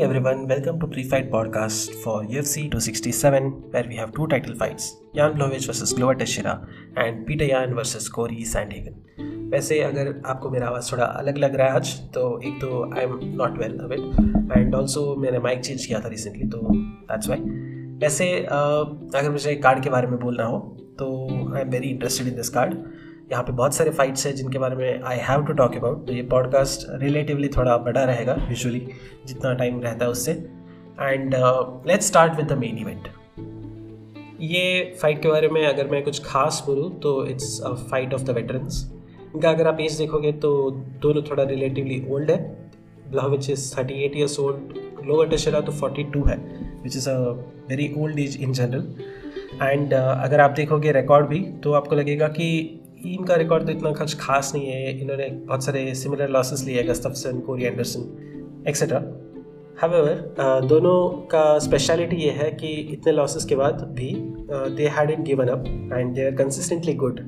evening, everyone. Welcome to Pre-Fight Podcast for UFC 267, where we have two title fights: Jan Blachowicz versus Glover Teixeira and Peter Yan versus Corey Sandhagen. वैसे अगर आपको मेरा आवाज़ थोड़ा अलग लग रहा है आज तो एक तो I am not well awake and also मैंने माइक चेंज किया था रिसेंटली तो दैट्स वाई वैसे अगर मुझे कार्ड के बारे में बोलना हो तो I am very interested in this card यहाँ पे बहुत सारे फाइट्स हैं जिनके बारे में I have to talk about तो ये पॉडकास्ट रिलेटिवली थोड़ा बड़ा रहेगा यूजुअली जितना टाइम रहता है उससे। And let's start with the main event ये फाइट के बारे में अगर मैं कुछ खास बोलूँ तो it's a fight of the veterans इनका अगर आप एज देखोगे तो दोनों थोड़ा रिलेटिवली ओल्ड है। Blachowicz is thirty eight years old Glover Teixeira तो फोर्टी टू है which is a very old age in general and अगर आप देखोगे रिकॉर्ड भी तो आपको लगेगा कि इनका रिकॉर्ड तो इतना कुछ खास नहीं है। इन्होंने बहुत सारे सिमिलर लॉसेस लिए Gustafsson Corey Anderson etcetera however दोनों का स्पेशलिटी ये है कि इतने लॉसेस के बाद भी they had in given up and they are consistently good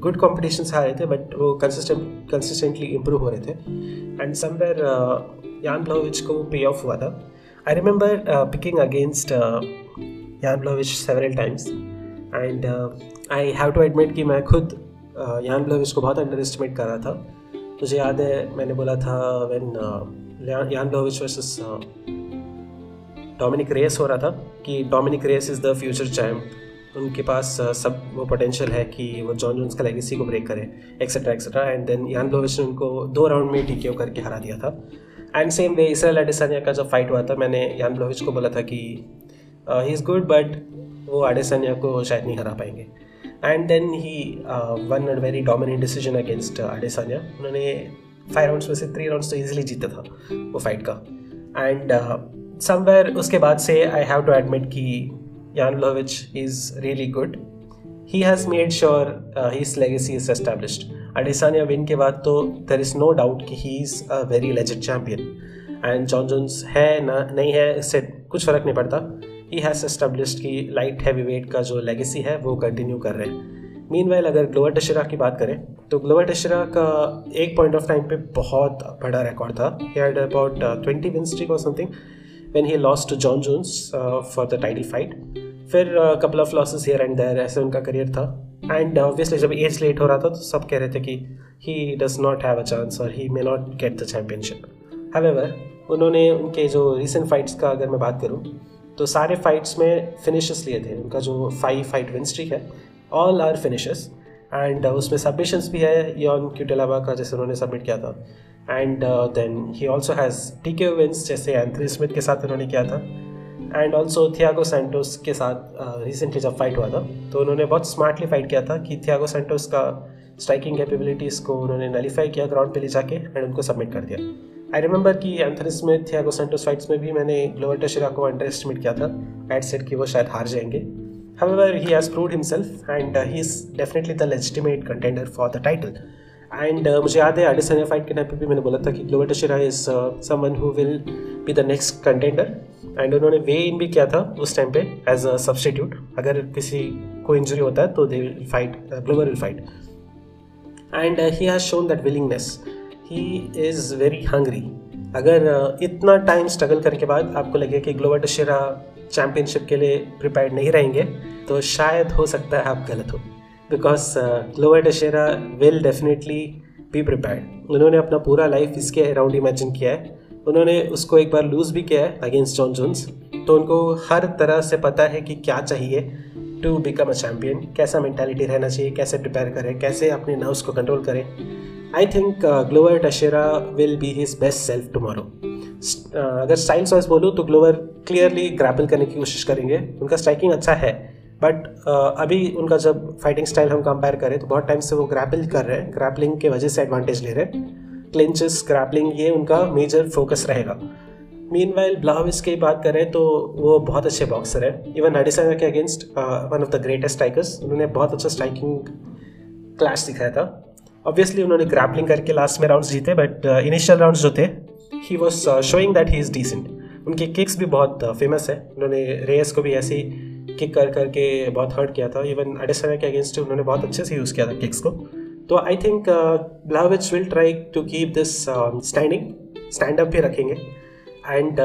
good competition आ रहे थे बट वो कंसिस्टेंट कंसिस्टेंटली इम्प्रूव हो रहे थे। एंड समवेयर यान ब्लोविच को पे ऑफ़ हुआ था। आई remember picking against Jan Blachowicz several times and I have to admit कि मैं खुद यान ब्लव इसको बहुत अंडर एस्टिमेट कर रहा था। मुझे याद है, मैंने बोला था वेन यान ब्लोविच वर्सेस डोमिनिक रेस हो रहा था कि Dominick Reyes is the future champ उनके पास सब वो पोटेंशियल है कि वो जॉन जोन्स का लेगेसी को ब्रेक करे etcetera etcetera and then Jan Blachowicz ने उनको दो राउंड में टी करके हरा दिया था। And same way Israel Adesanya का जब फाइट हुआ था, मैंने यान ब्लोविच को बोला था कि ही इज़ गुड बट वो एडिसानिया को शायद नहीं हरा पाएँगे। And then he won a very dominant decision against Adesanya उन्होंने फाइव राउंड्स में से थ्री राउंड्स तो ईजिली जीता था वो फाइट का। एंड समवेयर uh, उसके बाद से आई हैव टू एडमिट कि Jan लोविच is really good he has made sure his legacy is established Adesanya win के बाद तो देर इज़ नो डाउट कि he is a very legend champion and Jon Jones है ना नहीं है इससे कुछ फ़र्क नहीं पड़ता। ही हैज़ एस्टेब्लिश्ड कि लाइट हैवी वेट का जो लेगेसी है, वो कंटिन्यू कर रहे हैं। मीन वाइल अगर ग्लोवर टशरा की बात करें तो ग्लोवर टशरा का एक पॉइंट ऑफ़ टाइम पे बहुत बड़ा रिकॉर्ड था। He had about twenty win streak और something when he lost to Jon Jones for the title fight फिर couple of losses here and there ऐसे उनका करियर था। एंड ऑब्वियसली जब एज लेट हो रहा था तो सब कह रहे थे कि he does not have a chance और he may not get the championship however उन्होंने उनके जो रिसेंट फाइट्स का अगर मैं बात करूँ तो सारे फाइट्स में फिनिशेस लिए थे। उनका जो फाइव फाइट विन स्ट्रीक है ऑल आर फिनिशेस एंड उसमें सबमिशंस भी है यॉन क्यूटेलावा का जैसे उन्होंने सबमिट किया था। And then he also has T K wins जैसे एंथनी स्मिथ के साथ उन्होंने किया था। एंड ऑल्सो थियागो सेंटोस के साथ रिसेंटली uh, जब फाइट हुआ था तो उन्होंने बहुत स्मार्टली फाइट किया था कि थियागो सेंटोस का स्ट्राइकिंग कैपेबिलिटीज़ को उन्होंने नलीफाई किया ग्राउंड पे ले जाके एंड उनको सबमिट कर दिया। आई रिमेंबर कि एंथनी स्मिथ या गोसेंटोस में भी मैंने ग्लोवर टेशरा को अंडर एस्टिमेट किया था। एट सेट कि वो शायद हार जाएँगे। He has proved himself and uh, he is definitely the legitimate contender for the title. And मुझे याद है आडिसनिया फाइट के टाइम पे भी मैंने बोला था कि Glover Teixeira is someone who will be the next contender and उन्होंने वे इन भी किया था उस टाइम पे एज अ सब्सटीट्यूट अगर किसी को इंजरी होता है तो they will fight Glover will fight and he has shown that willingness he is very hungry अगर इतना टाइम स्ट्रगल करने के बाद आपको लगे कि ग्लोबल टशेरा चैम्पियनशिप के लिए प्रिपेयर नहीं रहेंगे तो शायद हो सकता है आप गलत हो। Because Glover Teixeira will definitely be prepared उन्होंने अपना पूरा लाइफ इसके अराउंड इमेजिन किया है। उन्होंने उसको एक बार लूज़ भी किया है अगेंस्ट जॉन जोन्स तो उनको हर तरह से पता है कि क्या चाहिए। टू बिकम अ चैम्पियन कैसा मैंटेलिटी रहना चाहिए कैसे प्रिपेयर करें कैसे अपने नर्व्स को कंट्रोल करें? I think Glover Teixeira will be his best self tomorrow अगर स्टाइल वाइज बोलूँ तो ग्लोवर क्लियरली ग्रैपल करने की कोशिश करेंगे। उनका स्ट्राइकिंग अच्छा है बट uh, अभी उनका जब फाइटिंग स्टाइल हम कंपेयर करें तो बहुत टाइम से वो ग्रैपल कर रहे हैं। ग्रैपलिंग के वजह से एडवांटेज ले रहे हैं। क्लिंचेस ग्रैपलिंग ये उनका मेजर फोकस रहेगा। मीन वाइल ब्लाविस की बात करें तो वो बहुत अच्छे बॉक्सर है. इवन एडिसन के against one of the greatest strikers उन्होंने बहुत अच्छा स्ट्राइकिंग क्लास दिखाया था. ऑब्वियसली उन्होंने ग्रैपलिंग करके लास्ट में राउंड्स जीते बट इनिशियल राउंड्स जो थे he was showing that he is decent उनके किक्स भी बहुत फ़ेमस uh, है. उन्होंने रेस को भी ऐसे ही किक कर करके बहुत हर्ट किया था. इवन एडिसना के अगेंस्ट उन्होंने बहुत अच्छे से यूज़ किया था किक्स को. तो I think Blachowicz will try to keep this standing stand up भी रखेंगे. And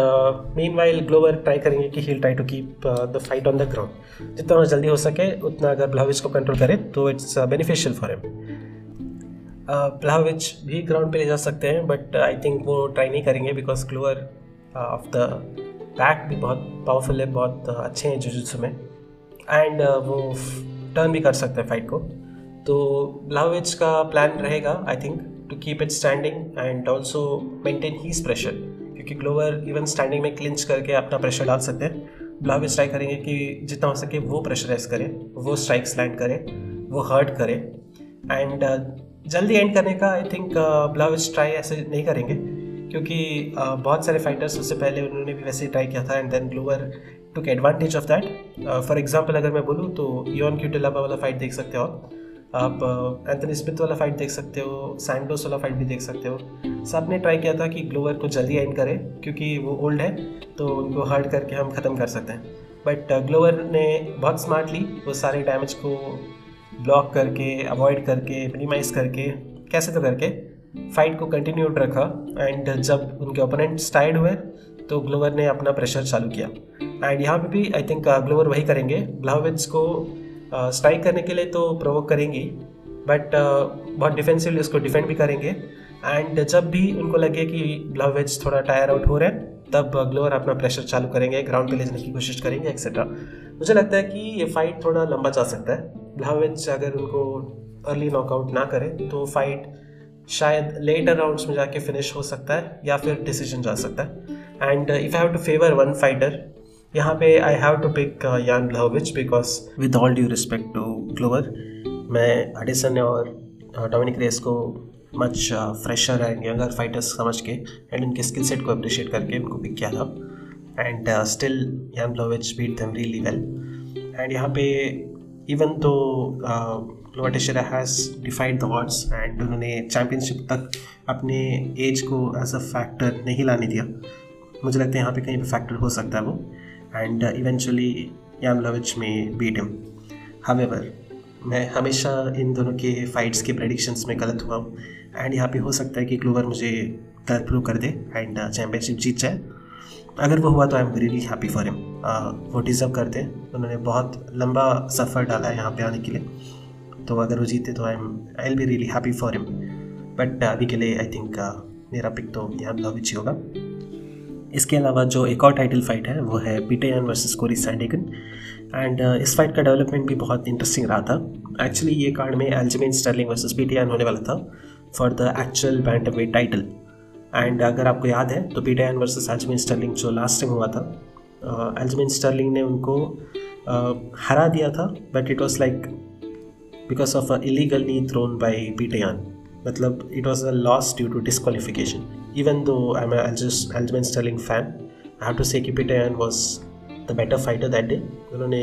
meanwhile Glover try करेंगे कि he'll try to keep the fight on the ground जितना जल्दी हो सके उतना अगर ब्लाविच को कंट्रोल करे तो it's beneficial for him Blachowicz भी ग्राउंड पे ले जा सकते हैं बट आई थिंक वो ट्राई नहीं करेंगे because Glover off the back भी बहुत पावरफुल है बहुत अच्छे हैं जुजुत्सु में. एंड uh, वो टर्न भी कर सकते हैं फाइट को. तो ब्लाविच का प्लान रहेगा I think to keep it standing and also maintain his pressure क्योंकि ग्लोवर इवन स्टैंडिंग में क्लिंच करके अपना प्रेशर डाल सकते हैं। ब्लाविच ट्राई करेंगे कि जितना हो सके वो प्रेशराइज करें वो स्ट्राइक्स लैंड करें वो हर्ट करें। एंड जल्दी एंड करने का आई थिंक ब्लाविच ट्राई ऐसे नहीं करेंगे। क्योंकि uh, बहुत सारे फाइटर्स उससे पहले उन्होंने भी वैसे ही ट्राई किया था and then Glover took advantage of that for example अगर मैं बोलूँ तो योन क्यूटेलाबा वाला फाइट देख सकते हो आप। आप एंथनी स्मिथ वाला फाइट देख सकते हो सैंडोस वाला फाइट भी देख सकते हो। सबने ट्राई किया था कि ग्लोवर को जल्दी एंड करें, क्योंकि वो ओल्ड है तो उनको हर्ट करके हम ख़त्म कर सकते हैं। बट ग्लोवर ने बहुत स्मार्टली वो सारे डैमेज को ब्लॉक करके अवॉइड करके मिनिमाइज करके, कैसे तो करके फाइट को कंटिन्यूड रखा। एंड जब उनके ओपोनेंट टाइड हुए तो ग्लोवर ने अपना प्रेशर चालू किया। एंड यहाँ पे भी आई थिंक ग्लोवर वही करेंगे। ब्लाविट्स को स्ट्राइक करने के लिए तो प्रोवोक करेंगी बट बहुत डिफेंसिवली उसको डिफेंड भी करेंगे। एंड जब भी उनको लगे कि ब्लावेज थोड़ा टायर आउट हो रहे हैं, तब ग्लोअर अपना प्रेशर चालू करेंगे ग्राउंड पे ले जाने की कोशिश करेंगे एक्सेट्रा मुझे लगता है कि ये फाइट थोड़ा लंबा जा सकता है। ब्लावेज अगर उनको अर्ली नॉकआउट ना करें तो फाइट शायद लेटर राउंड्स में जाके फिनिश हो सकता है, या फिर डिसीज़न जा सकता है। And if I have to favour one fighter यहाँ पे I have to pick Jan Blachowicz because with all due respect to Glover मैं एडिसन और डोमिनिक रेस को much fresher and younger fighters समझ के एंड उनके स्किल सेट को appreciate करके उनको पिक किया था. And still Jan Blachowicz beat them really well and यहाँ पे इवन तो Teixeira has defied the and उन्होंने चैम्पियनशिप तक अपने एज को एज अ फैक्टर नहीं लाने दिया, मुझे लगता है यहाँ पे कहीं पे फैक्टर हो सकता है वो. एंड इवेंचुअली यान ब्लोविच में बीट हिम हावेवर मैं हमेशा इन दोनों के फाइट्स के प्रडिक्शंस में गलत हुआ हूँ। एंड यहाँ पे हो सकता है कि ग्लोवर मुझे गलत प्रूव कर दे एंड चैम्पियनशिप जीत जाए। अगर वो हुआ तो I am really happy for him वो डिज़र्व करते हैं। उन्होंने बहुत लंबा सफ़र डाला है यहाँ पे आने के लिए। तो अगर वो जीते तो I am I be really happy for him but अभी के लिए आई थिंक uh, मेरा पिक तो यहाँ ब्लॉविच ही होगा। इसके अलावा जो एक और टाइटल फाइट है वो है Petr Yan versus Cory Sandhagen and इस फाइट का डेवलपमेंट भी बहुत इंटरेस्टिंग रहा था. एक्चुअली ये कार्ड में एल्जमिन स्टर्लिंग वर्सेस पीटेन होने वाला था for the actual bantamweight title and अगर आपको याद है तो Petr Yan versus Aljamain Sterling जो लास्ट टाइम हुआ था एल्जमिन uh, स्टर्लिंग ने उनको uh, हरा दिया था but it was like because of a illegal knee thrown by Petr Yan मतलब it was a loss due to disqualification even though I'm a Aljamain Sterling fan, I have to say कि Pitayan was the better fighter that day. उन्होंने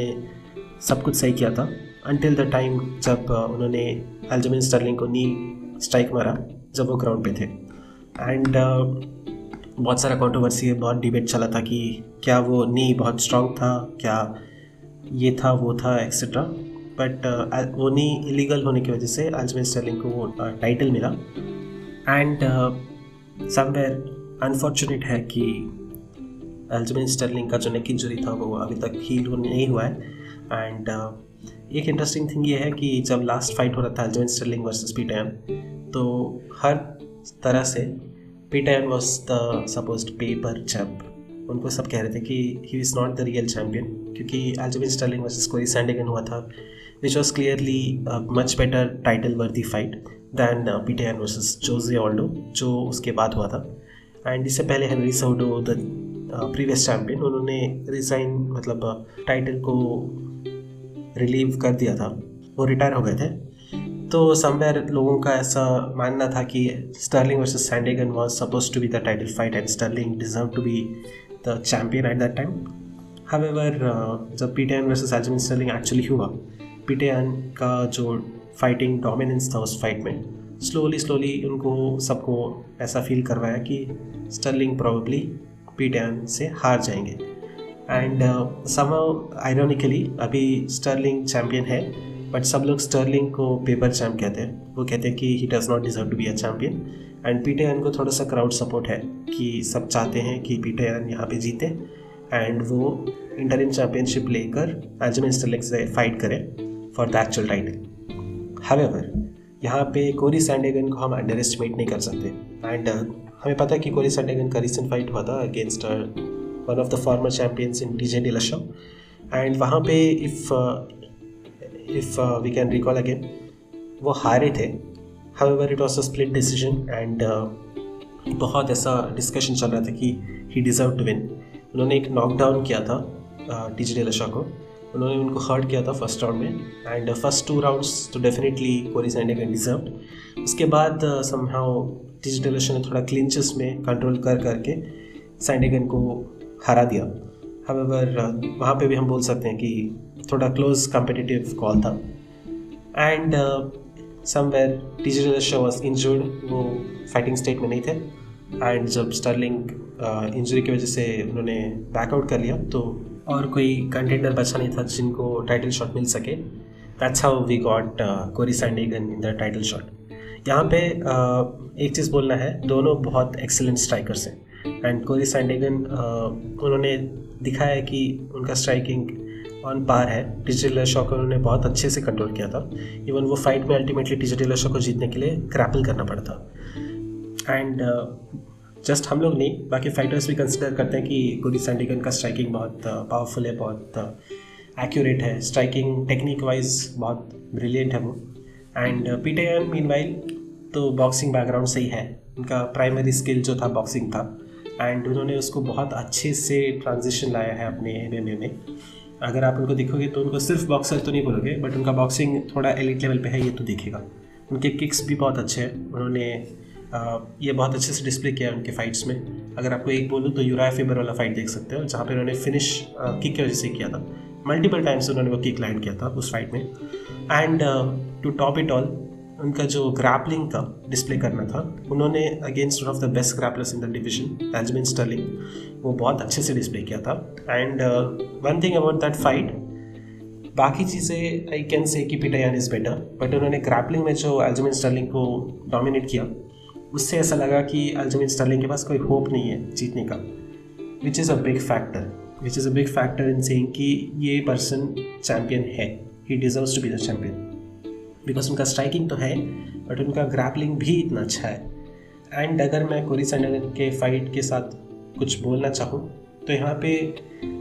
सब कुछ सही किया था। Until the time जब uh, उन्होंने एल्जमिन स्टर्लिंग को नी स्ट्राइक मारा जब वो ग्राउंड पे थे। एंड uh, बहुत सारा कंट्रोवर्सी है बहुत डिबेट चला था कि क्या वो नी बहुत स्ट्रांग था क्या ये था वो था एक्सेट्रा बट uh, वो नी इलीगल होने की वजह से एल्जमिन स्टर्लिंग को वो टाइटल uh, मिला। एंड समवेयर अनफॉर्चुनेट है कि एल्जमिन स्टर्लिंग का जो नेक इंजरी था वो अभी तक हील नहीं हुआ है। एंड uh, एक इंटरेस्टिंग थिंग ये है कि जब लास्ट फाइट हो रहा था एल्जमिन स्टर्लिंग वर्सेस पीटैन तो हर तरह से Petr Yan was the suppose paper champ उनको सब कह रहे थे कि he is not the real champion क्योंकि Aljamain Sterling versus Cory Sandhagen हुआ था which was clearly much better title worthy fight than Petr Yan versus Jose Aldo जो उसके बाद हुआ था। एंड इससे पहले Henry Cejudo the previous champion उन्होंने रिज़ाइन मतलब टाइटल uh, को रिलीव कर दिया था। वो रिटायर हो गए थे। तो समवेयर लोगों का ऐसा मानना था कि Sterling versus Sandhagen was suppose to be the title fight and Sterling deserve to be the champion at that time however जब Petr Yan versus Aljamain Sterling actually हुआ पीटेन का जो फाइटिंग डोमिनेंस था उस फाइट में। Slowly slowly उनको सबको ऐसा फील करवाया कि स्टर्लिंग प्रॉब्ली पीटैन से हार जाएँगे। एंड सम आयरनिकली अभी स्टर्लिंग चैम्पियन है बट सब लोग स्टर्लिंग को पेपर चैम्प कहते हैं। वो कहते हैं कि he does not deserve to be a champion and Petr Yan को थोड़ा सा क्राउड सपोर्ट है कि सब चाहते हैं कि पीटे एन यहाँ पे जीते। एंड वो इंटरिम चैम्पियनशिप लेकर अजमेन स्टर्लिंग से फाइट करें for the actual title however यहाँ पे कोरी सैंडेगन को हम अंडर एस्टिमेट नहीं कर सकते। एंड uh, हमें पता है कि कोरी सैंडेगन का रिसेंट फाइट हुआ था against one of the former champions in T J and वहाँ पे if if we can recall again वो हारे थे। However it was a split decision and बहुत ऐसा डिस्कशन चल रहा था कि ही डिज़र्व टू विन उन्होंने एक नॉकडाउन किया था टी जी डिलशा को। उन्होंने उनको हर्ट किया था फ़र्स्ट राउंड में। एंड फ़र्स्ट टू राउंड्स तो डेफिनेटली कोरी सैंडेगन डिजर्व उसके बाद समहाउ डिजिटल ने थोड़ा क्लिंचेस में कंट्रोल कर करके सैंडेगन को हरा दिया। हमेवर वहाँ पे भी हम बोल सकते हैं कि थोड़ा क्लोज कम्पिटिटिव कॉल था। And somewhere digital was injured वो फाइटिंग स्टेट में नहीं थे। एंड जब स्टर्लिंग इंजरी uh, की वजह से उन्होंने बैकआउट कर लिया तो और कोई कंटेंडर बचा नहीं था जिनको टाइटल शॉट मिल सके। That's how we got Cory Sandhagen in the title shot यहाँ पे uh, एक चीज़ बोलना है दोनों बहुत एक्सेलेंट स्ट्राइकर्स हैं। एंड कोरी सैंडेगन उन्होंने दिखाया है कि उनका स्ट्राइकिंग ऑन पार है। डिजिटल शॉ को उन्होंने बहुत अच्छे से कंट्रोल किया था। इवन वो फाइट में अल्टीमेटली डिजिटल शॉ को जीतने के लिए क्रैपल करना पड़ा था। एंड जस्ट हम लोग नहीं, बाकी फाइटर्स भी कंसिडर करते हैं कि गुरी सैंडिगन का स्ट्राइकिंग बहुत पावरफुल है, बहुत एक्यूरेट है। स्ट्राइकिंग टेक्निक वाइज बहुत ब्रिलियंट है वो। एंड पीटेन मीन वाइल तो बॉक्सिंग बैकग्राउंड से ही है। उनका प्राइमरी स्किल जो था बॉक्सिंग था। एंड उन्होंने उसको बहुत अच्छे से ट्रांजिशन लाया है अपने एम एम ए में। अगर आप उनको देखोगे तो उनको सिर्फ़ बॉक्सर तो नहीं बोलोगे बट उनका बॉक्सिंग थोड़ा एलिट लेवल पे है, ये तो देखेगा। उनके किक्स भी बहुत अच्छे हैं। उन्होंने ये बहुत अच्छे से डिस्प्ले किया है उनके फाइट्स में। अगर आपको एक बोलूँ तो यूरा फेबर वाला फाइट देख सकते हो, जहाँ पर उन्होंने फिनिश किक की वजह से किया था। मल्टीपल टाइम्स उन्होंने वो किक लैंड किया था उस फाइट में। And to top it all उनका जो ग्रैपलिंग का डिस्प्ले करना था, उन्होंने against one of the best grapplers in the division Aljamain Sterling वो बहुत अच्छे से डिस्प्ले किया था। And one thing about that fight बाकी चीज़ें आई कैन से कि Petr Yan is better but उन्होंने ग्रैपलिंग में जो एल्जमिन स्टर्लिंग को डोमिनेट किया उससे ऐसा लगा कि अल्जमीन स्टर्लिंग के पास कोई होप नहीं है जीतने का which is a big factor which is a big factor in saying कि ये पर्सन चैम्पियन है। He deserve to be the champion because उनका स्ट्राइकिंग तो है बट उनका ग्रैपलिंग भी इतना अच्छा है। एंड अगर मैं कोरी सैंडल के फाइट के साथ कुछ बोलना चाहूँ तो यहाँ पे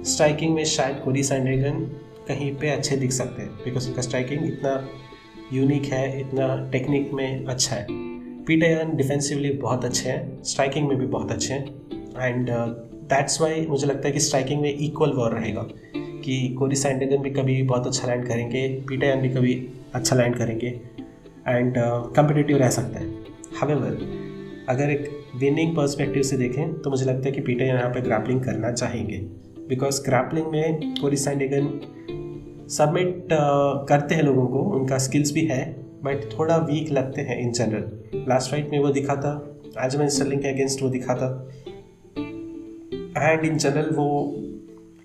स्ट्राइकिंग में शायद कोरी सैंडेगन कहीं पे अच्छे दिख सकते हैं बिकॉज़ उनका स्ट्राइकिंग इतना यूनिक है, इतना टेक्निक में अच्छा है। पीटर डिफेंसिवली बहुत अच्छे हैं स्ट्राइकिंग में भी बहुत अच्छे हैं एंड दैट्स वाई मुझे लगता है कि स्ट्राइकिंग में इक्वल वॉर रहेगा कि कोरी सैंडेगन भी कभी बहुत अच्छा लैंड करेंगे पीटर भी कभी अच्छा लैंड करेंगे एंड कम्पिटिटिव uh, रह सकता है। हावेवर अगर एक विनिंग पर्सपेक्टिव से देखें तो मुझे लगता है कि पीटर यहाँ पे ग्रैपलिंग करना चाहेंगे बिकॉज़ ग्रैपलिंग में कोरी सैंडेगन सबमिट uh, करते हैं लोगों को उनका स्किल्स भी है बट थोड़ा वीक लगते हैं इन जनरल लास्ट फाइट में वो दिखा था आज मैं स्टर्लिंग के अगेंस्ट वो दिखा था एंड इन जनरल वो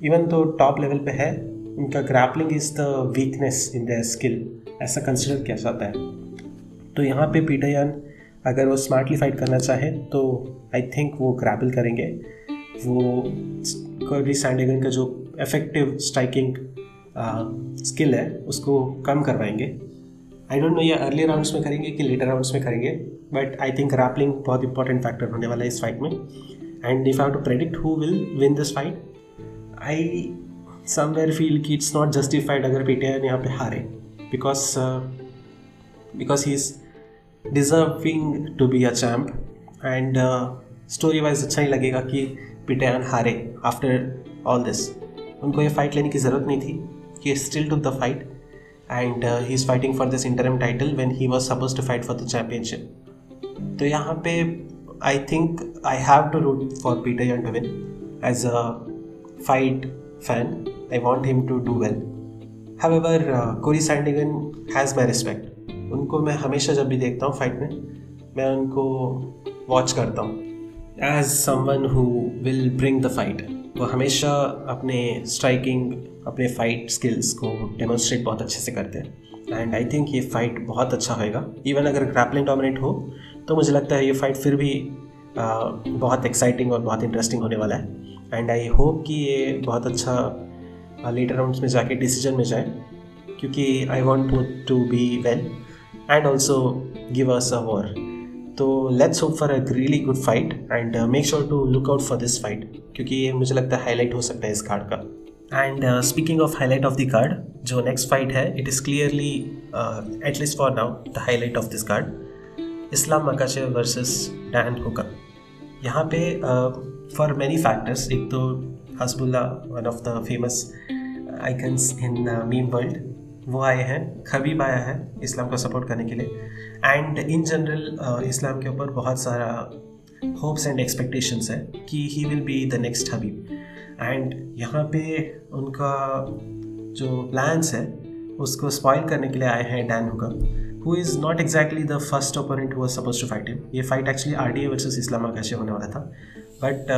इवन तो टॉप लेवल पे है, उनका grappling is the weakness in the skill ऐसा कंसिडर किया जाता है. तो यहाँ पे पीटर यान अगर वो स्मार्टली फाइट करना चाहे तो आई थिंक वो ग्रैपल करेंगे. वो कर्ली सैंडेगन का जो इफ़ेक्टिव स्ट्राइकिंग स्किल है, उसको कम करवाएँगे. आई डोंट नो ये अर्ली राउंड्स में करेंगे कि लेटर राउंड्स में करेंगे बट आई थिंक रैपलिंग बहुत इंपॉर्टेंट फैक्टर होने वाला है इस फाइट में। And if have to predict who will win this fight I somewhere feel कि इट्स नॉट जस्टिफाइड अगर पीटीआर यहाँ पे हारे। Because because he is deserving to be a champ and story wise अच्छा ही लगेगा कि पीटीआर हारे आफ्टर ऑल दिस उनको ये फाइट लेने की ज़रूरत नहीं थी। कि still to the fight and he is fighting for this interim title when he was suppose to fight for the championship तो यहाँ पे I think I have to root for Petr Yan to win as a fight fan I want him to do well however Cory Sandhagen has my respect उनको मैं हमेशा जब भी देखता हूँ फाइट में, मैं उनको वॉच करता हूँ as someone who will bring the fight वो हमेशा अपने स्ट्राइकिंग अपने फाइट स्किल्स को डेमोन्स्ट्रेट बहुत अच्छे से करते हैं। एंड आई थिंक ये फाइट बहुत अच्छा होएगा। इवन अगर ग्रैपलिंग डोमिनेट हो तो मुझे लगता है ये फाइट फिर भी uh, बहुत एक्साइटिंग और बहुत इंटरेस्टिंग होने वाला है। एंड आई होप कि ये बहुत अच्छा लेटर राउंड्स में जाके डिसीज़न में जाए क्योंकि I want to be well and also give us a war तो let's hope for a really good fight and make sure to look out for this fight क्योंकि ये मुझे लगता है हाईलाइट हो सकता है इस कार्ड का। And speaking of highlight of the card जो नेक्स्ट फाइट है it is clearly at least for now the highlight of this card Islam Makhachev versus Dan Hooker यहाँ पे फॉर मैनी फैक्टर्स एक तो Hasbulla one of the famous icons in meme world वो आए हैं, Khabib आया है इस्लाम को सपोर्ट करने के लिए। एंड इन जनरल इस्लाम के ऊपर बहुत सारा होप्स एंड एक्सपेक्टेशंस है कि he will be the next Khabib and यहाँ पे उनका जो प्लान्स है, उसको स्पॉइल करने के लिए आए हैं Dan Hooker who is not exactly the first opponent who suppose to fight him ये fight actually R D A versus Islam Makhachev होने वाला था। But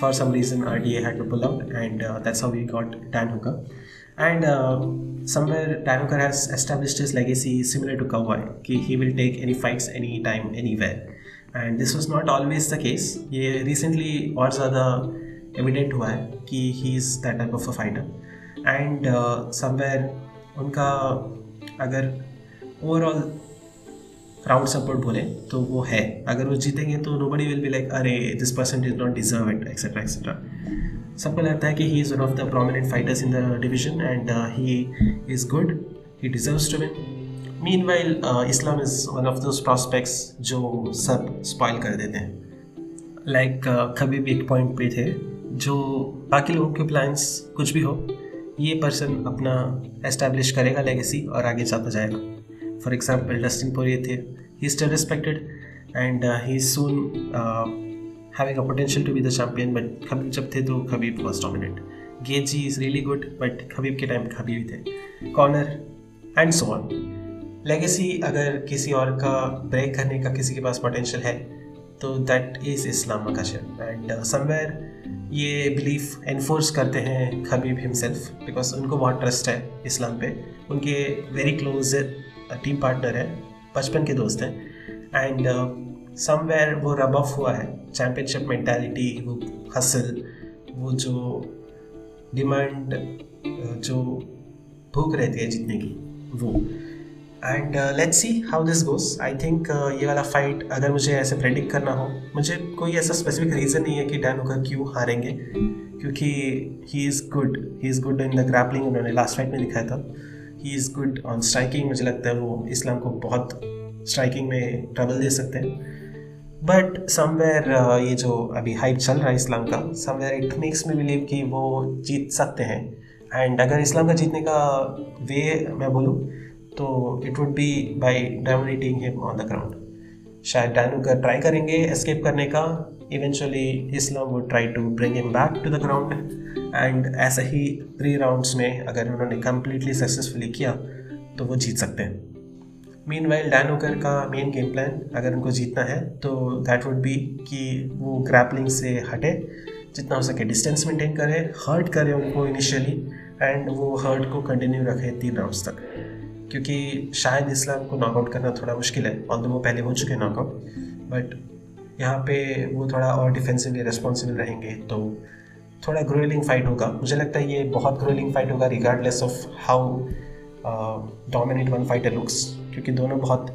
for some reason R D A had to pull out and that's how we got Dan Hooker And uh, somewhere Danuker has established his legacy similar to Cowboy. He will take any fights anytime, anywhere. And this was not always the case. ये recently और ज़्यादा evident हुआ है कि is that type of a fighter. And uh, somewhere उनका अगर overall round support बोले तो वो है। अगर वो जीतेंगे तो nobody will be like अरे this person is not deserve it etcetera etcetera सबको लगता है कि he is one of the prominent fighters in the division and he is good he deserves to win meanwhile Islam is one of those prospects जो सब spoil कर देते हैं। Like like, कभी भी एक पॉइंट पे थे जो बाकी लोगों के प्लान्स कुछ भी हो ये पर्सन अपना एस्टेब्लिश करेगा लेगेसी और आगे जाता जाएगा। फॉर एग्ज़ाम्पल डस्टिन पोरिए थे he still respected and he soon having a potential to be the champion, but Khabib जब थे तो Khabib was dominant. Gaethje is really good, but Khabib के टाइम Khabib थे. Corner and so on legacy अगर किसी और का break करने का किसी के पास पोटेंशियल है तो that is Islam Makhachev and somewhere ये बिलीफ एनफोर्स करते हैं खबीब हिमसेल्फ बिकॉज़ उनको बहुत ट्रस्ट है इस्लाम पे. उनके वेरी क्लोज टीम पार्टनर है, बचपन के दोस्त हैं। एंड समवेयर वो रब ऑफ़ हुआ है चैम्पियनशिप मेंटालिटी वो हसल वो जो डिमांड जो भूख रहती है जीतने की, वो। And let's see how this goes I think ये वाला फाइट अगर मुझे ऐसे प्रेडिक्ट करना हो, मुझे कोई ऐसा स्पेसिफिक रीज़न नहीं है कि डैन होकर क्यों हारेंगे, क्योंकि he is good he is good in the grappling उन्होंने लास्ट फाइट में दिखाया था। He is good on striking मुझे लगता है वो इस्लाम को बहुत स्ट्राइकिंग में ट्रबल दे सकते हैं। बट समवेयर uh, ये जो अभी हाइप चल रहा है इस्लाम का somewhere it makes me believe कि वो जीत सकते हैं। एंड अगर इस्लाम का जीतने का वे मैं बोलूँ तो it would be by dominating him on the ground शायद डैनू कर ट्राई करेंगे एस्केप करने का eventually Islam would try to bring him back to the ground and ऐसे ही थ्री राउंड्स में अगर उन्होंने कम्प्लीटली सक्सेसफुली किया तो वो जीत सकते हैं। मीन वाइल डैनोकर का मेन गेम प्लान अगर उनको जीतना है तो दैट वुड बी कि वो ग्रैपलिंग से हटे, जितना हो सके डिस्टेंस मेंटेन करे हर्ट करे उनको इनिशियली एंड वो हर्ट को कंटिन्यू रखे तीन राउंड्स तक। क्योंकि शायद इस्लाम को नॉकआउट करना थोड़ा मुश्किल है ऑल वो पहले हो चुके हैं नॉकआउट बट यहाँ पे वो थोड़ा और डिफेंसिवली रिस्पॉन्सिबल रहेंगे तो थोड़ा ग्रोलिंग फाइट होगा। मुझे लगता है ये बहुत ग्रोलिंग फाइट होगा regardless of how dominate one fighter looks क्योंकि दोनों बहुत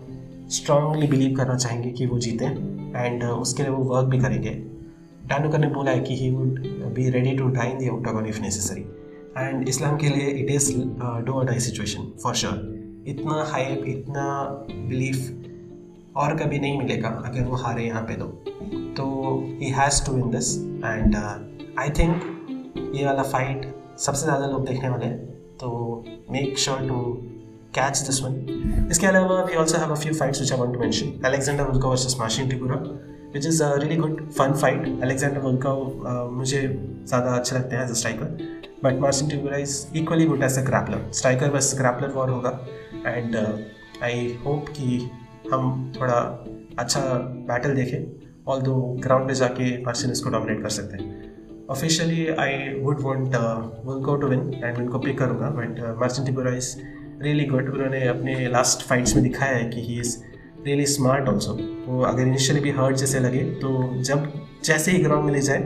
स्ट्रांगली बिलीव करना चाहेंगे कि वो जीते एंड uh, उसके लिए वो वर्क भी करेंगे। डानुकर ने बोला है कि he would be ready to die in the octagon if necessary and Islam के लिए it is do or die situation for sure इतना हाइप इतना बिलीफ और कभी नहीं मिलेगा अगर वो हारे यहाँ पे तो। He has to win this and I think ये वाला फाइट सबसे ज़्यादा लोग देखने वाले हैं तो make sure to catch this one इसके अलावा we also a few fights which I want to mention. Alexander Volkov versus Marcin Tibura, which is a really good fun fight. Alexander Volkov uh, मुझे ज़्यादा अच्छे लगते हैं as a striker but Marcin Tybura is equally good as a grappler striker बस grappler war होगा and I hope कि हम थोड़ा अच्छा बैटल देखें ऑल दो ग्राउंड पे जाके मार्सिन इसको डोमिनेट कर सकते हैं officially I would want Volkov to win and उनको पिक करूँगा but Marcin Tybura is really good उन्होंने अपने लास्ट फाइट्स में दिखाया है कि he is really smart also वो अगर इनिशियली भी हर्ट जैसे लगे तो जब जैसे ही ग्राउंड में ले जाए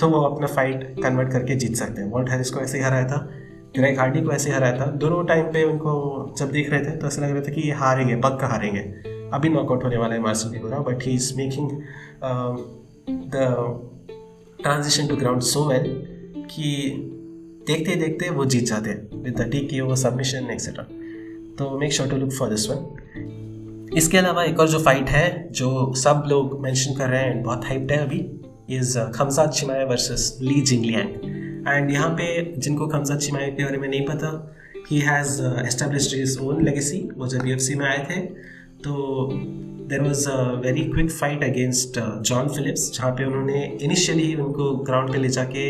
तो वो अपना फाइट कन्वर्ट करके जीत सकते हैं। वॉल्ट हैरिस को ऐसे ही हराया था ग्रेग हार्डी को ऐसे ही हराया था। दोनों टाइम पे उनको जब देख रहे थे तो ऐसा लग रहा था कि ये हारेंगे, पक्का हारेंगे। अभी नॉकआउट होने वाला है मार्शल की but he is making the transition to ground so well कि देखते देखते वो जीत जाते हैं विद द टी की वो सबमिशन एक्सेट्रा तो make sure to look for this one इसके अलावा एक और जो फाइट है, जो सब लोग मेंशन कर रहे हैं एंड बहुत हाइप्ड है अभी is Khamzat Chimaev versus Li Jingliang and यहाँ पे जिनको खमसाद चिमाया के बारे में नहीं पता he has established his own legacy वो जब यू में आए थे तो there was a very quick fight against John Phillips जहाँ पे उन्होंने इनिशियली उनको ग्राउंड पे ले जाके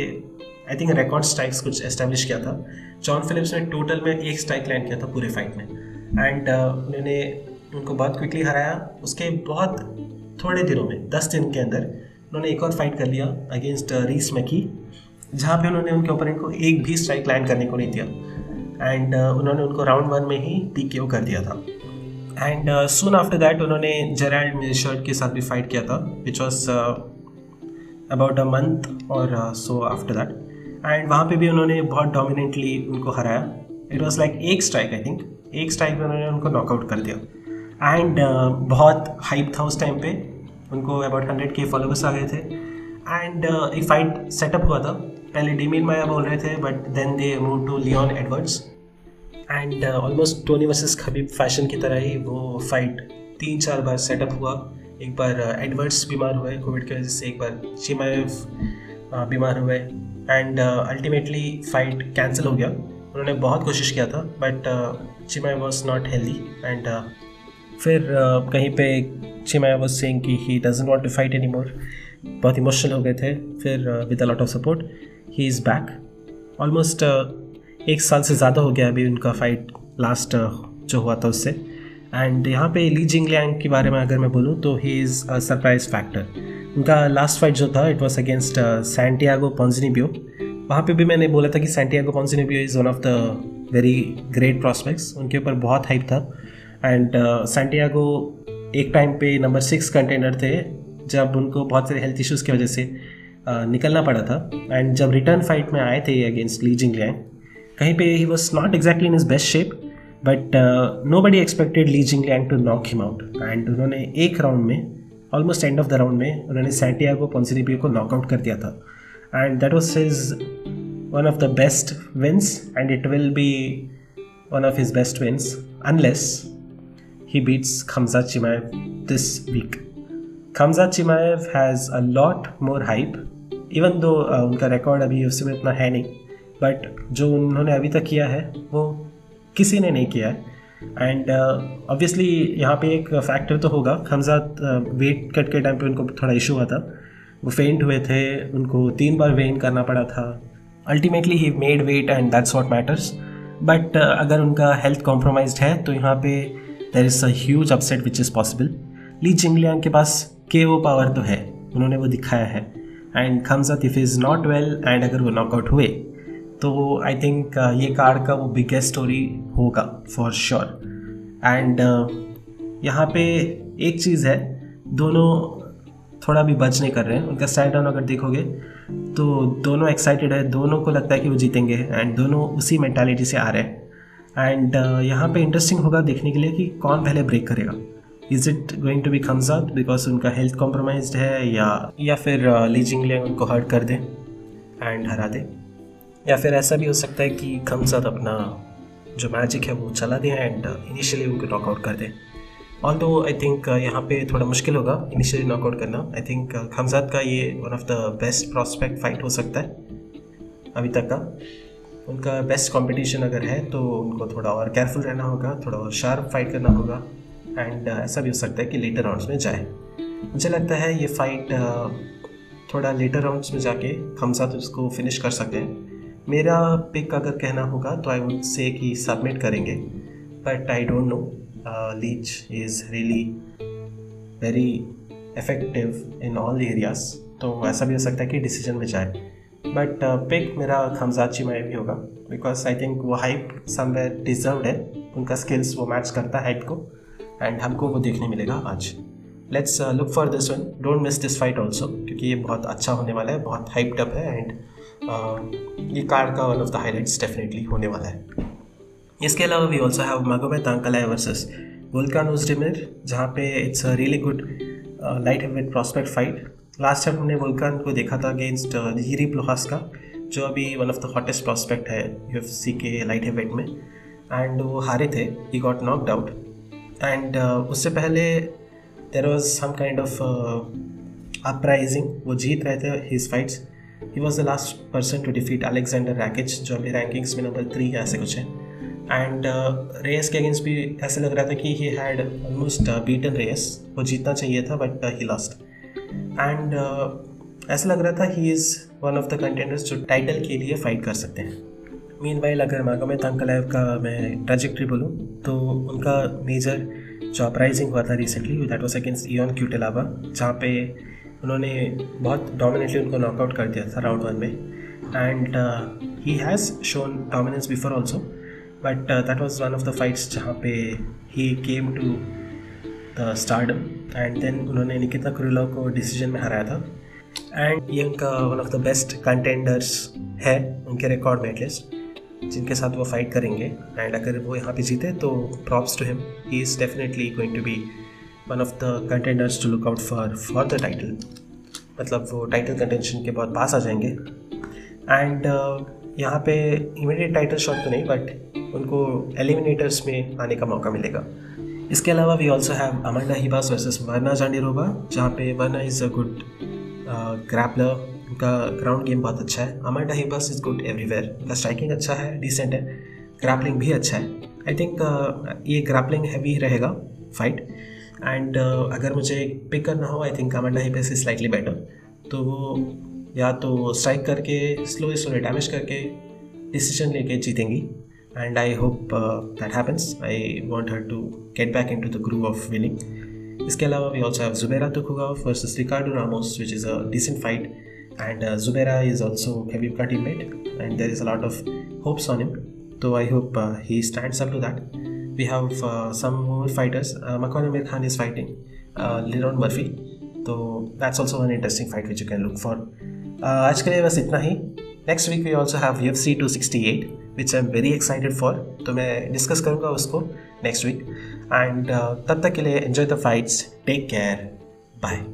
आई थिंक रिकॉर्ड स्ट्राइक्स कुछ एस्टेब्लिश किया था। जॉन फिलिप्स ने टोटल में एक स्ट्राइक लैंड किया था पूरे फाइट में। एंड uh, उन्होंने उनको बहुत क्विकली हराया। उसके बहुत थोड़े दिनों में दस दिन के अंदर उन्होंने एक और फाइट कर लिया अगेंस्ट रीस मैकी जहाँ पे उन्होंने उनके ओपोनेंट को एक भी स्ट्राइक लैंड करने को नहीं दिया। एंड uh, उन्होंने उनको राउंड वन में ही टी कर दिया था। एंड सुन आफ्टर दैट उन्होंने जेराल्ड शर्ट के साथ भी फाइट किया था which was about a month और सो आफ्टर दैट एंड वहाँ पे भी उन्होंने बहुत डोमिनेंटली उनको हराया। इट वॉज़ लाइक एक स्ट्राइक आई थिंक एक स्ट्राइक में उन्होंने उनको नॉकआउट कर दिया। एंड uh, बहुत हाइप था उस टाइम पे। उनको अबाउट हंड्रेड के फॉलोवर्स आ गए थे। एंड एक फाइट सेटअप हुआ था। पहले डीमिन माया बोल रहे थे but then they move to Leon Edwards and almost Tony versus Khabib fashion की तरह ही वो फाइट तीन चार बार सेटअप हुआ। एक बार एडवर्ड्स uh, बीमार हुए कोविड की वजह से एक बार चिमाएव uh, बीमार हुए। एंड अल्टीमेटली फाइट कैंसिल हो गया। उन्होंने बहुत कोशिश किया था but Chimaev was not healthy and फिर uh, कहीं पे चिमाया वॉज़ सेइंग कि he doesn't want to fight any more बहुत इमोशनल हो गए थे। फिर with a lot of support he is back almost एक साल से ज़्यादा हो गया अभी उनका फाइट लास्ट uh, जो हुआ था उससे। एंड यहाँ पे ली जिंगलियांग के बारे में अगर मैं बोलूँ तो he is a surprise factor उनका लास्ट फाइट जो था it was against Santiago Ponzinibbio वहाँ पे भी मैंने बोला था कि Santiago Ponzinibbio is one of the very great prospects उनके ऊपर बहुत हाइप था। एंड सैंटियागो uh, एक टाइम पे नंबर सिक्स कंटेनर थे जब उनको बहुत सारे हेल्थ इश्यूज़ की वजह से uh, निकलना पड़ा था। एंड जब रिटर्न फाइट में आए थे अगेंस्ट ली जिंगलैंग कहीं पे he was not exactly in is best shape but nobody expected Li Jingliang to knock him out and उन्होंने एक राउंड में almost end of the round में उन्होंने सैंटियागो पॉन्सिनिपियो को नॉकआउट कर दिया था। And that was his one of the best wins and it will be one of his best wins unless he beats Khamzat Chimaev this week. Khamzat Chimaev a lot more hype, even though uh, उनका record अभी उसमें इतना है नहीं। But जो उन्होंने अभी तक किया है वो किसी ने नहीं किया है। एंड ऑब्वियसली uh, यहाँ पे एक फैक्टर तो होगा। खमजात वेट कट के टाइम पे उनको थोड़ा इशू हुआ था। वो फेंट हुए थे उनको तीन बार वेन करना पड़ा था। Ultimately he made weight and that's what matters but अगर उनका हेल्थ कॉम्प्रोमाइज है तो यहाँ पे there is a upset which is possible Li Jingliang के पास के वो पावर तो है। उन्होंने वो दिखाया है। And Khamzat if is not well and अगर वो नॉकआउट हुए तो आई थिंक uh, ये कार्ड का वो बिगेस्ट स्टोरी होगा फॉर श्योर एंड यहाँ पे एक चीज़ है दोनों थोड़ा भी बच नहीं कर रहे हैं उनका स्टैंड डाउन अगर देखोगे तो दोनों एक्साइटेड है दोनों को लगता है कि वो जीतेंगे एंड दोनों उसी मैंटालिटी से आ रहे हैं. एंड uh, यहाँ पे इंटरेस्टिंग होगा देखने के लिए कि कौन पहले ब्रेक करेगा. Is it going to be comes out because उनका हेल्थ कॉम्प्रोमाइज है या या फिर लीजिंग uh, उनको हर्ट कर दे एंड हरा दे? या फिर ऐसा भी हो सकता है कि खमसाद अपना जो मैजिक है वो चला दें एंड इनिशियली उनको नॉकआउट कर दें। ऑल दो आई थिंक यहाँ पे थोड़ा मुश्किल होगा इनिशियली नॉकआउट करना। आई थिंक खमजाद का ये one of the best prospect fight हो सकता है अभी तक का। उनका बेस्ट कंपटीशन अगर है तो उनको थोड़ा और केयरफुल रहना होगा थोड़ा और शार्प फाइट करना होगा। एंड uh, ऐसा भी हो सकता है कि लेटर राउंड्स में जाए। मुझे लगता है ये फाइट uh, थोड़ा लेटर राउंड्स में जाके खमसाद उसको फिनिश कर सकते हैं मेरा पिक अगर कहना होगा तो आई वुड से कि सबमिट करेंगे but I don't know Li is really very effective in all areas तो ऐसा भी हो सकता है कि डिसीज़न में जाए. बट पिक uh, मेरा खमजाची में भी होगा बिकॉज़ आई थिंक वो हाइप समवेयर डिजर्व है. उनका स्किल्स वो मैच करता है हाइप को एंड हमको वो देखने मिलेगा आज. Let's look for this one don't miss this fight also क्योंकि ये बहुत अच्छा होने वाला है बहुत हाइप्ड अप है एंड ये कार्ड का one of the highlights definitely होने वाला है। इसके अलावा we also have Magomed Ankalaev versus Volkan Oezdemir जहाँ पे it's a really good light heavyweight prospect fight last time हमने वुल्कान को देखा था अगेंस्ट जीरी प्लोहास का, जो अभी one of the hottest prospect है यू एफ़ सी के लाइट हेवेट में। एंड वो हारे थे ही गॉट नॉकड आउट एंड उससे पहले there was some kind of uprising वो जीत रहे थे his fights he was the last person to defeat Alexander wreckage जो अभी रैंकिंग्स में नंबर थ्री है, ऐसे कुछ है। एंड रेस के अगेंस्ट भी ऐसा लग रहा था कि he had almost beaten race वो जीतना चाहिए था बट ही लास्ट एंड ऐसा लग रहा था he is one of the contenders जो टाइटल के लिए फाइट कर सकते हैं। मीन वाइल अगर मागोमेद तंकलाइव का मैं ट्रेजेक्ट्री बोलूँ तो उनका मेजर जो अपराइजिंग हुआ था recently that was against Ion Cutelaba जहाँ पे उन्होंने बहुत डोमिनेटली उनको नॉकआउट कर दिया था राउंड वन में। And he has shown dominance before also but that was one of the fights जहाँ पे he came to the stardom and then उन्होंने निकिता कुरुला को डिसीज़न में हराया था। एंड ये उनका one of the best contenders है उनके रिकॉर्ड में एटलीस्ट जिनके साथ वो फाइट करेंगे। एंड अगर वो यहाँ पे जीते तो props to him he is definitely going to be one of the contenders to look out for for the title मतलब वो टाइटल कंटेंशन के बहुत पास आ जाएँगे। एंड uh, यहाँ पे इमीडिएट टाइटल शॉट तो नहीं बट उनको एलिमिनेटर्स में आने का मौका मिलेगा। इसके अलावा we also have Amanda Ribas versus Virna Jandiroba जहाँ पे Virna is a good grappler उनका ग्राउंड गेम बहुत अच्छा है। Amanda Ribas is good everywhere उनका स्ट्राइकिंग अच्छा है डिसेंट है। ग्रैपलिंग भी अच्छा है। आई थिंक uh, ये ग्रैपलिंग हैवी रहेगा फाइट एंड uh, अगर मुझे पिक करना हो I think Amanda Ribas is slightly better तो वो या तो स्ट्राइक करके स्लो स्लो डैमेज करके डिसीज़न लेके जीतेंगी. And I hope that happens I want her to get back in to the groove of winning इसके अलावा we also have Zubaira Tukhugov versus Ricardo Ramos which is a decent fight and Zubaira Zubaira also ka teammate and there is a lot of hopes on him. So I hope uh, he stands up to that. We have uh, some more fighters uh, Makwan Amir Khan is fighting uh, Leron Murphy so that's also an interesting fight which you can look for uh, आज के लिए बस इतना ही next week we also have U F C two sixty eight which I am very excited for तो मैं discuss करूँगा उसको next week and तब तक के लिए enjoy the fights take care bye